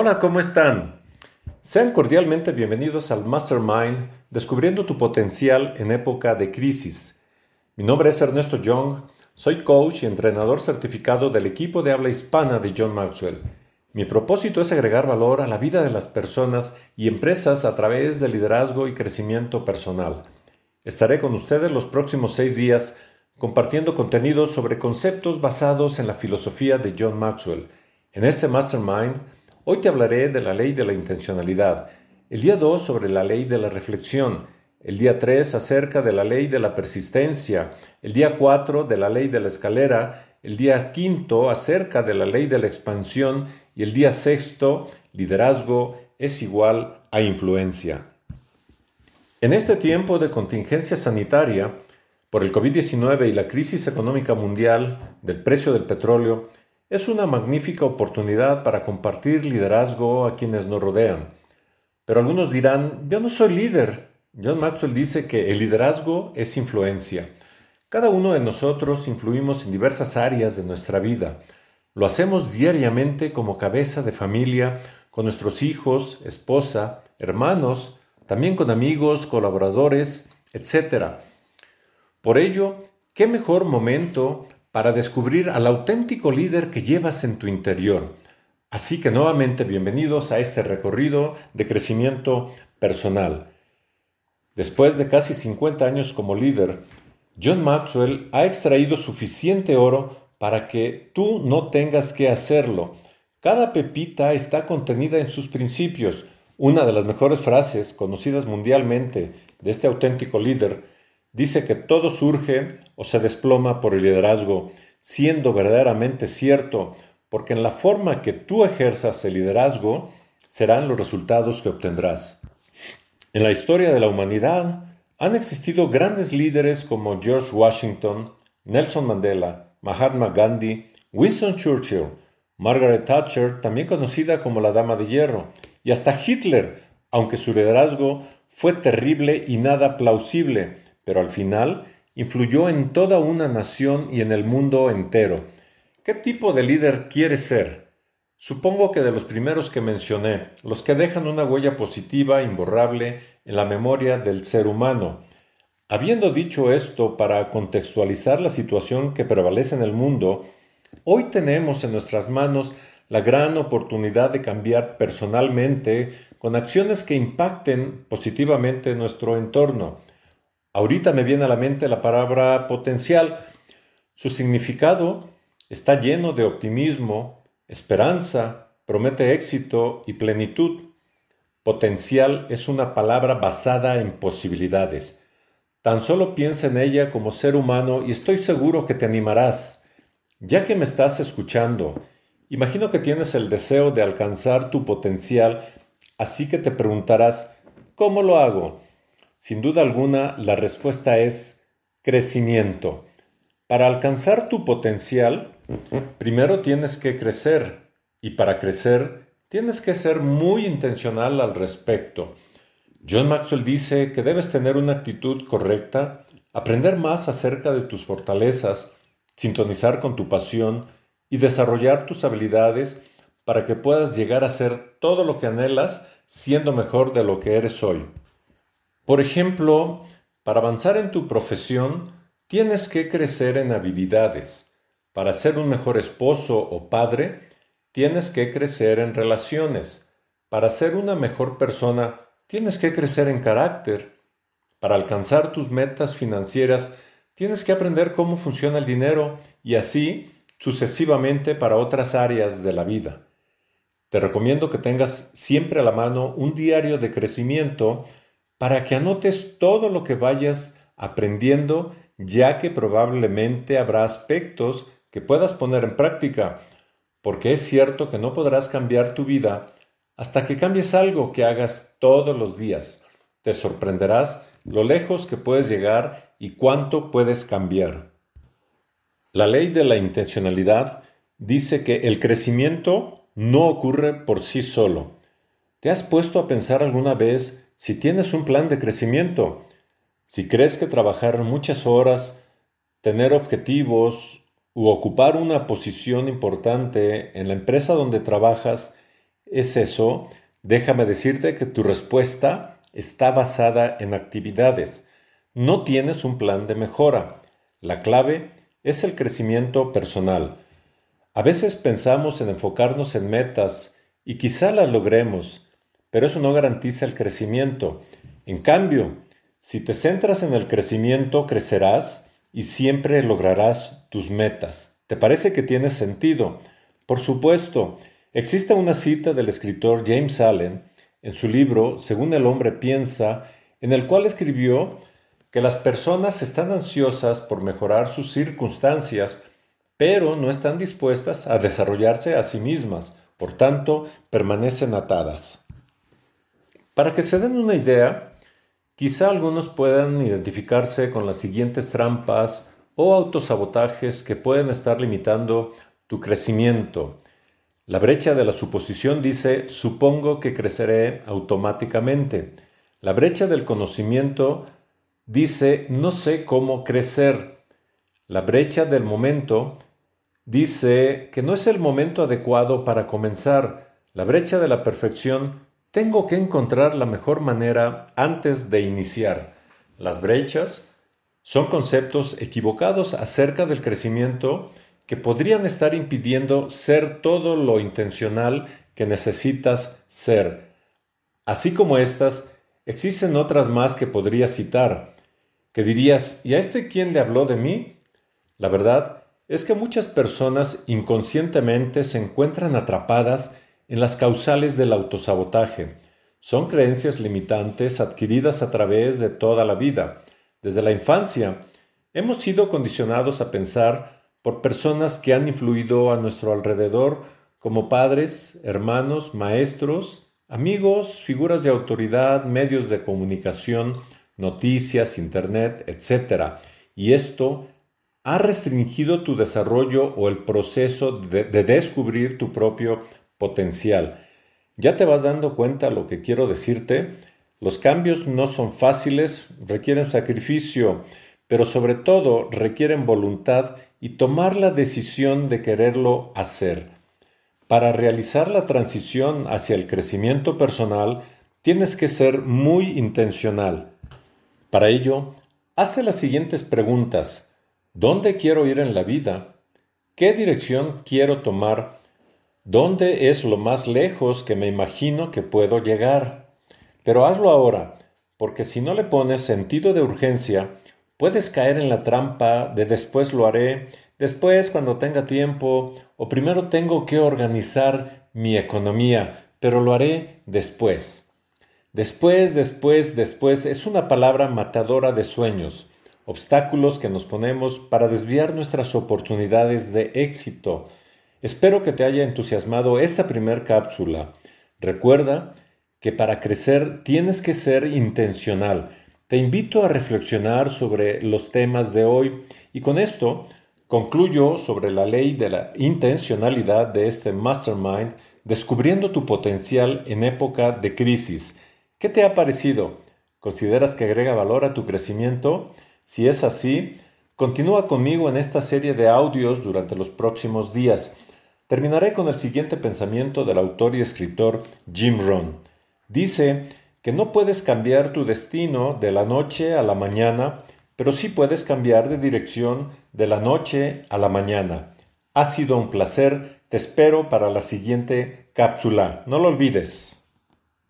Hola, ¿cómo están? Sean cordialmente bienvenidos al Mastermind Descubriendo tu potencial en época de crisis. Mi nombre es Ernesto Young, soy coach y entrenador certificado del equipo de habla hispana de John Maxwell. Mi propósito es agregar valor a la vida de las personas y empresas a través de liderazgo y crecimiento personal. Estaré con ustedes los próximos seis días compartiendo contenidos sobre conceptos basados en la filosofía de John Maxwell. En este Mastermind, Hoy te hablaré de la ley de la intencionalidad, el día 2 sobre la ley de la reflexión, el día 3 acerca de la ley de la persistencia, el día 4 de la ley de la escalera, el día 5 acerca de la ley de la expansión y el día 6 liderazgo es igual a influencia. En este tiempo de contingencia sanitaria, por el COVID-19 y la crisis económica mundial del precio del petróleo, es una magnífica oportunidad para compartir liderazgo a quienes nos rodean. Pero algunos dirán, yo no soy líder. John Maxwell dice que el liderazgo es influencia. Cada uno de nosotros influimos en diversas áreas de nuestra vida. Lo hacemos diariamente como cabeza de familia, con nuestros hijos, esposa, hermanos, también con amigos, colaboradores, etc. Por ello, ¿qué mejor momento para descubrir al auténtico líder que llevas en tu interior. Así que nuevamente bienvenidos a este recorrido de crecimiento personal. Después de casi 50 años como líder, John Maxwell ha extraído suficiente oro para que tú no tengas que hacerlo. Cada pepita está contenida en sus principios. Una de las mejores frases conocidas mundialmente de este auténtico líder dice que todo surge o se desploma por el liderazgo, siendo verdaderamente cierto, porque en la forma que tú ejerzas el liderazgo serán los resultados que obtendrás. En la historia de la humanidad han existido grandes líderes como George Washington, Nelson Mandela, Mahatma Gandhi, Winston Churchill, Margaret Thatcher, también conocida como la Dama de Hierro, y hasta Hitler, aunque su liderazgo fue terrible y nada plausible, pero al final influyó en toda una nación y en el mundo entero. ¿Qué tipo de líder quieres ser? Supongo que de los primeros que mencioné, los que dejan una huella positiva, imborrable, en la memoria del ser humano. Habiendo dicho esto para contextualizar la situación que prevalece en el mundo, hoy tenemos en nuestras manos la gran oportunidad de cambiar personalmente con acciones que impacten positivamente nuestro entorno. Ahorita me viene a la mente la palabra potencial. Su significado está lleno de optimismo, esperanza, promete éxito y plenitud. Potencial es una palabra basada en posibilidades. Tan solo piensa en ella como ser humano y estoy seguro que te animarás. Ya que me estás escuchando, imagino que tienes el deseo de alcanzar tu potencial, así que te preguntarás, ¿cómo lo hago? Sin duda alguna, la respuesta es crecimiento. Para alcanzar tu potencial, primero tienes que crecer y para crecer tienes que ser muy intencional al respecto. John Maxwell dice que debes tener una actitud correcta, aprender más acerca de tus fortalezas, sintonizar con tu pasión y desarrollar tus habilidades para que puedas llegar a ser todo lo que anhelas siendo mejor de lo que eres hoy. Por ejemplo, para avanzar en tu profesión, tienes que crecer en habilidades. Para ser un mejor esposo o padre, tienes que crecer en relaciones. Para ser una mejor persona, tienes que crecer en carácter. Para alcanzar tus metas financieras, tienes que aprender cómo funciona el dinero y así sucesivamente para otras áreas de la vida. Te recomiendo que tengas siempre a la mano un diario de crecimiento para que anotes todo lo que vayas aprendiendo, ya que probablemente habrá aspectos que puedas poner en práctica, porque es cierto que no podrás cambiar tu vida hasta que cambies algo que hagas todos los días. Te sorprenderás lo lejos que puedes llegar y cuánto puedes cambiar. La ley de la intencionalidad dice que el crecimiento no ocurre por sí solo. ¿Te has puesto a pensar alguna vez si tienes un plan de crecimiento, si crees que trabajar muchas horas, tener objetivos u ocupar una posición importante en la empresa donde trabajas es eso, déjame decirte que tu respuesta está basada en actividades. No tienes un plan de mejora. La clave es el crecimiento personal. A veces pensamos en enfocarnos en metas y quizá las logremos, pero eso no garantiza el crecimiento. En cambio, si te centras en el crecimiento, crecerás y siempre lograrás tus metas. ¿Te parece que tiene sentido? Por supuesto, existe una cita del escritor James Allen en su libro Según el hombre piensa, en el cual escribió que las personas están ansiosas por mejorar sus circunstancias, pero no están dispuestas a desarrollarse a sí mismas, por tanto, permanecen atadas. Para que se den una idea, quizá algunos puedan identificarse con las siguientes trampas o autosabotajes que pueden estar limitando tu crecimiento. La brecha de la suposición dice, supongo que creceré automáticamente. La brecha del conocimiento dice, no sé cómo crecer. La brecha del momento dice que no es el momento adecuado para comenzar. La brecha de la perfección, tengo que encontrar la mejor manera antes de iniciar. Las brechas son conceptos equivocados acerca del crecimiento que podrían estar impidiendo ser todo lo intencional que necesitas ser. Así como estas, existen otras más que podría citar, que dirías, ¿y a este quién le habló de mí? La verdad es que muchas personas inconscientemente se encuentran atrapadas en las causales del autosabotaje. Son creencias limitantes adquiridas a través de toda la vida. Desde la infancia, hemos sido condicionados a pensar por personas que han influido a nuestro alrededor como padres, hermanos, maestros, amigos, figuras de autoridad, medios de comunicación, noticias, internet, etc. Y esto ha restringido tu desarrollo o el proceso de, de, descubrir tu propio potencial. ¿Ya te vas dando cuenta lo que quiero decirte? Los cambios no son fáciles, requieren sacrificio, pero sobre todo requieren voluntad y tomar la decisión de quererlo hacer. Para realizar la transición hacia el crecimiento personal, tienes que ser muy intencional. Para ello, hace las siguientes preguntas. ¿Dónde quiero ir en la vida? ¿Qué dirección quiero tomar? ¿Dónde es lo más lejos que me imagino que puedo llegar? Pero hazlo ahora, porque si no le pones sentido de urgencia, puedes caer en la trampa de después lo haré, después cuando tenga tiempo, o primero tengo que organizar mi economía, pero lo haré después. Después, después, después es una palabra matadora de sueños, obstáculos que nos ponemos para desviar nuestras oportunidades de éxito. Espero que te haya entusiasmado esta primer cápsula. Recuerda que para crecer tienes que ser intencional. Te invito a reflexionar sobre los temas de hoy y con esto concluyo sobre la ley de la intencionalidad de este mastermind, descubriendo tu potencial en época de crisis. ¿Qué te ha parecido? ¿Consideras que agrega valor a tu crecimiento? Si es así, continúa conmigo en esta serie de audios durante los próximos días. Terminaré con el siguiente pensamiento del autor y escritor Jim Rohn. Dice que no puedes cambiar tu destino de la noche a la mañana, pero sí puedes cambiar de dirección de la noche a la mañana. Ha sido un placer, te espero para la siguiente cápsula. No lo olvides.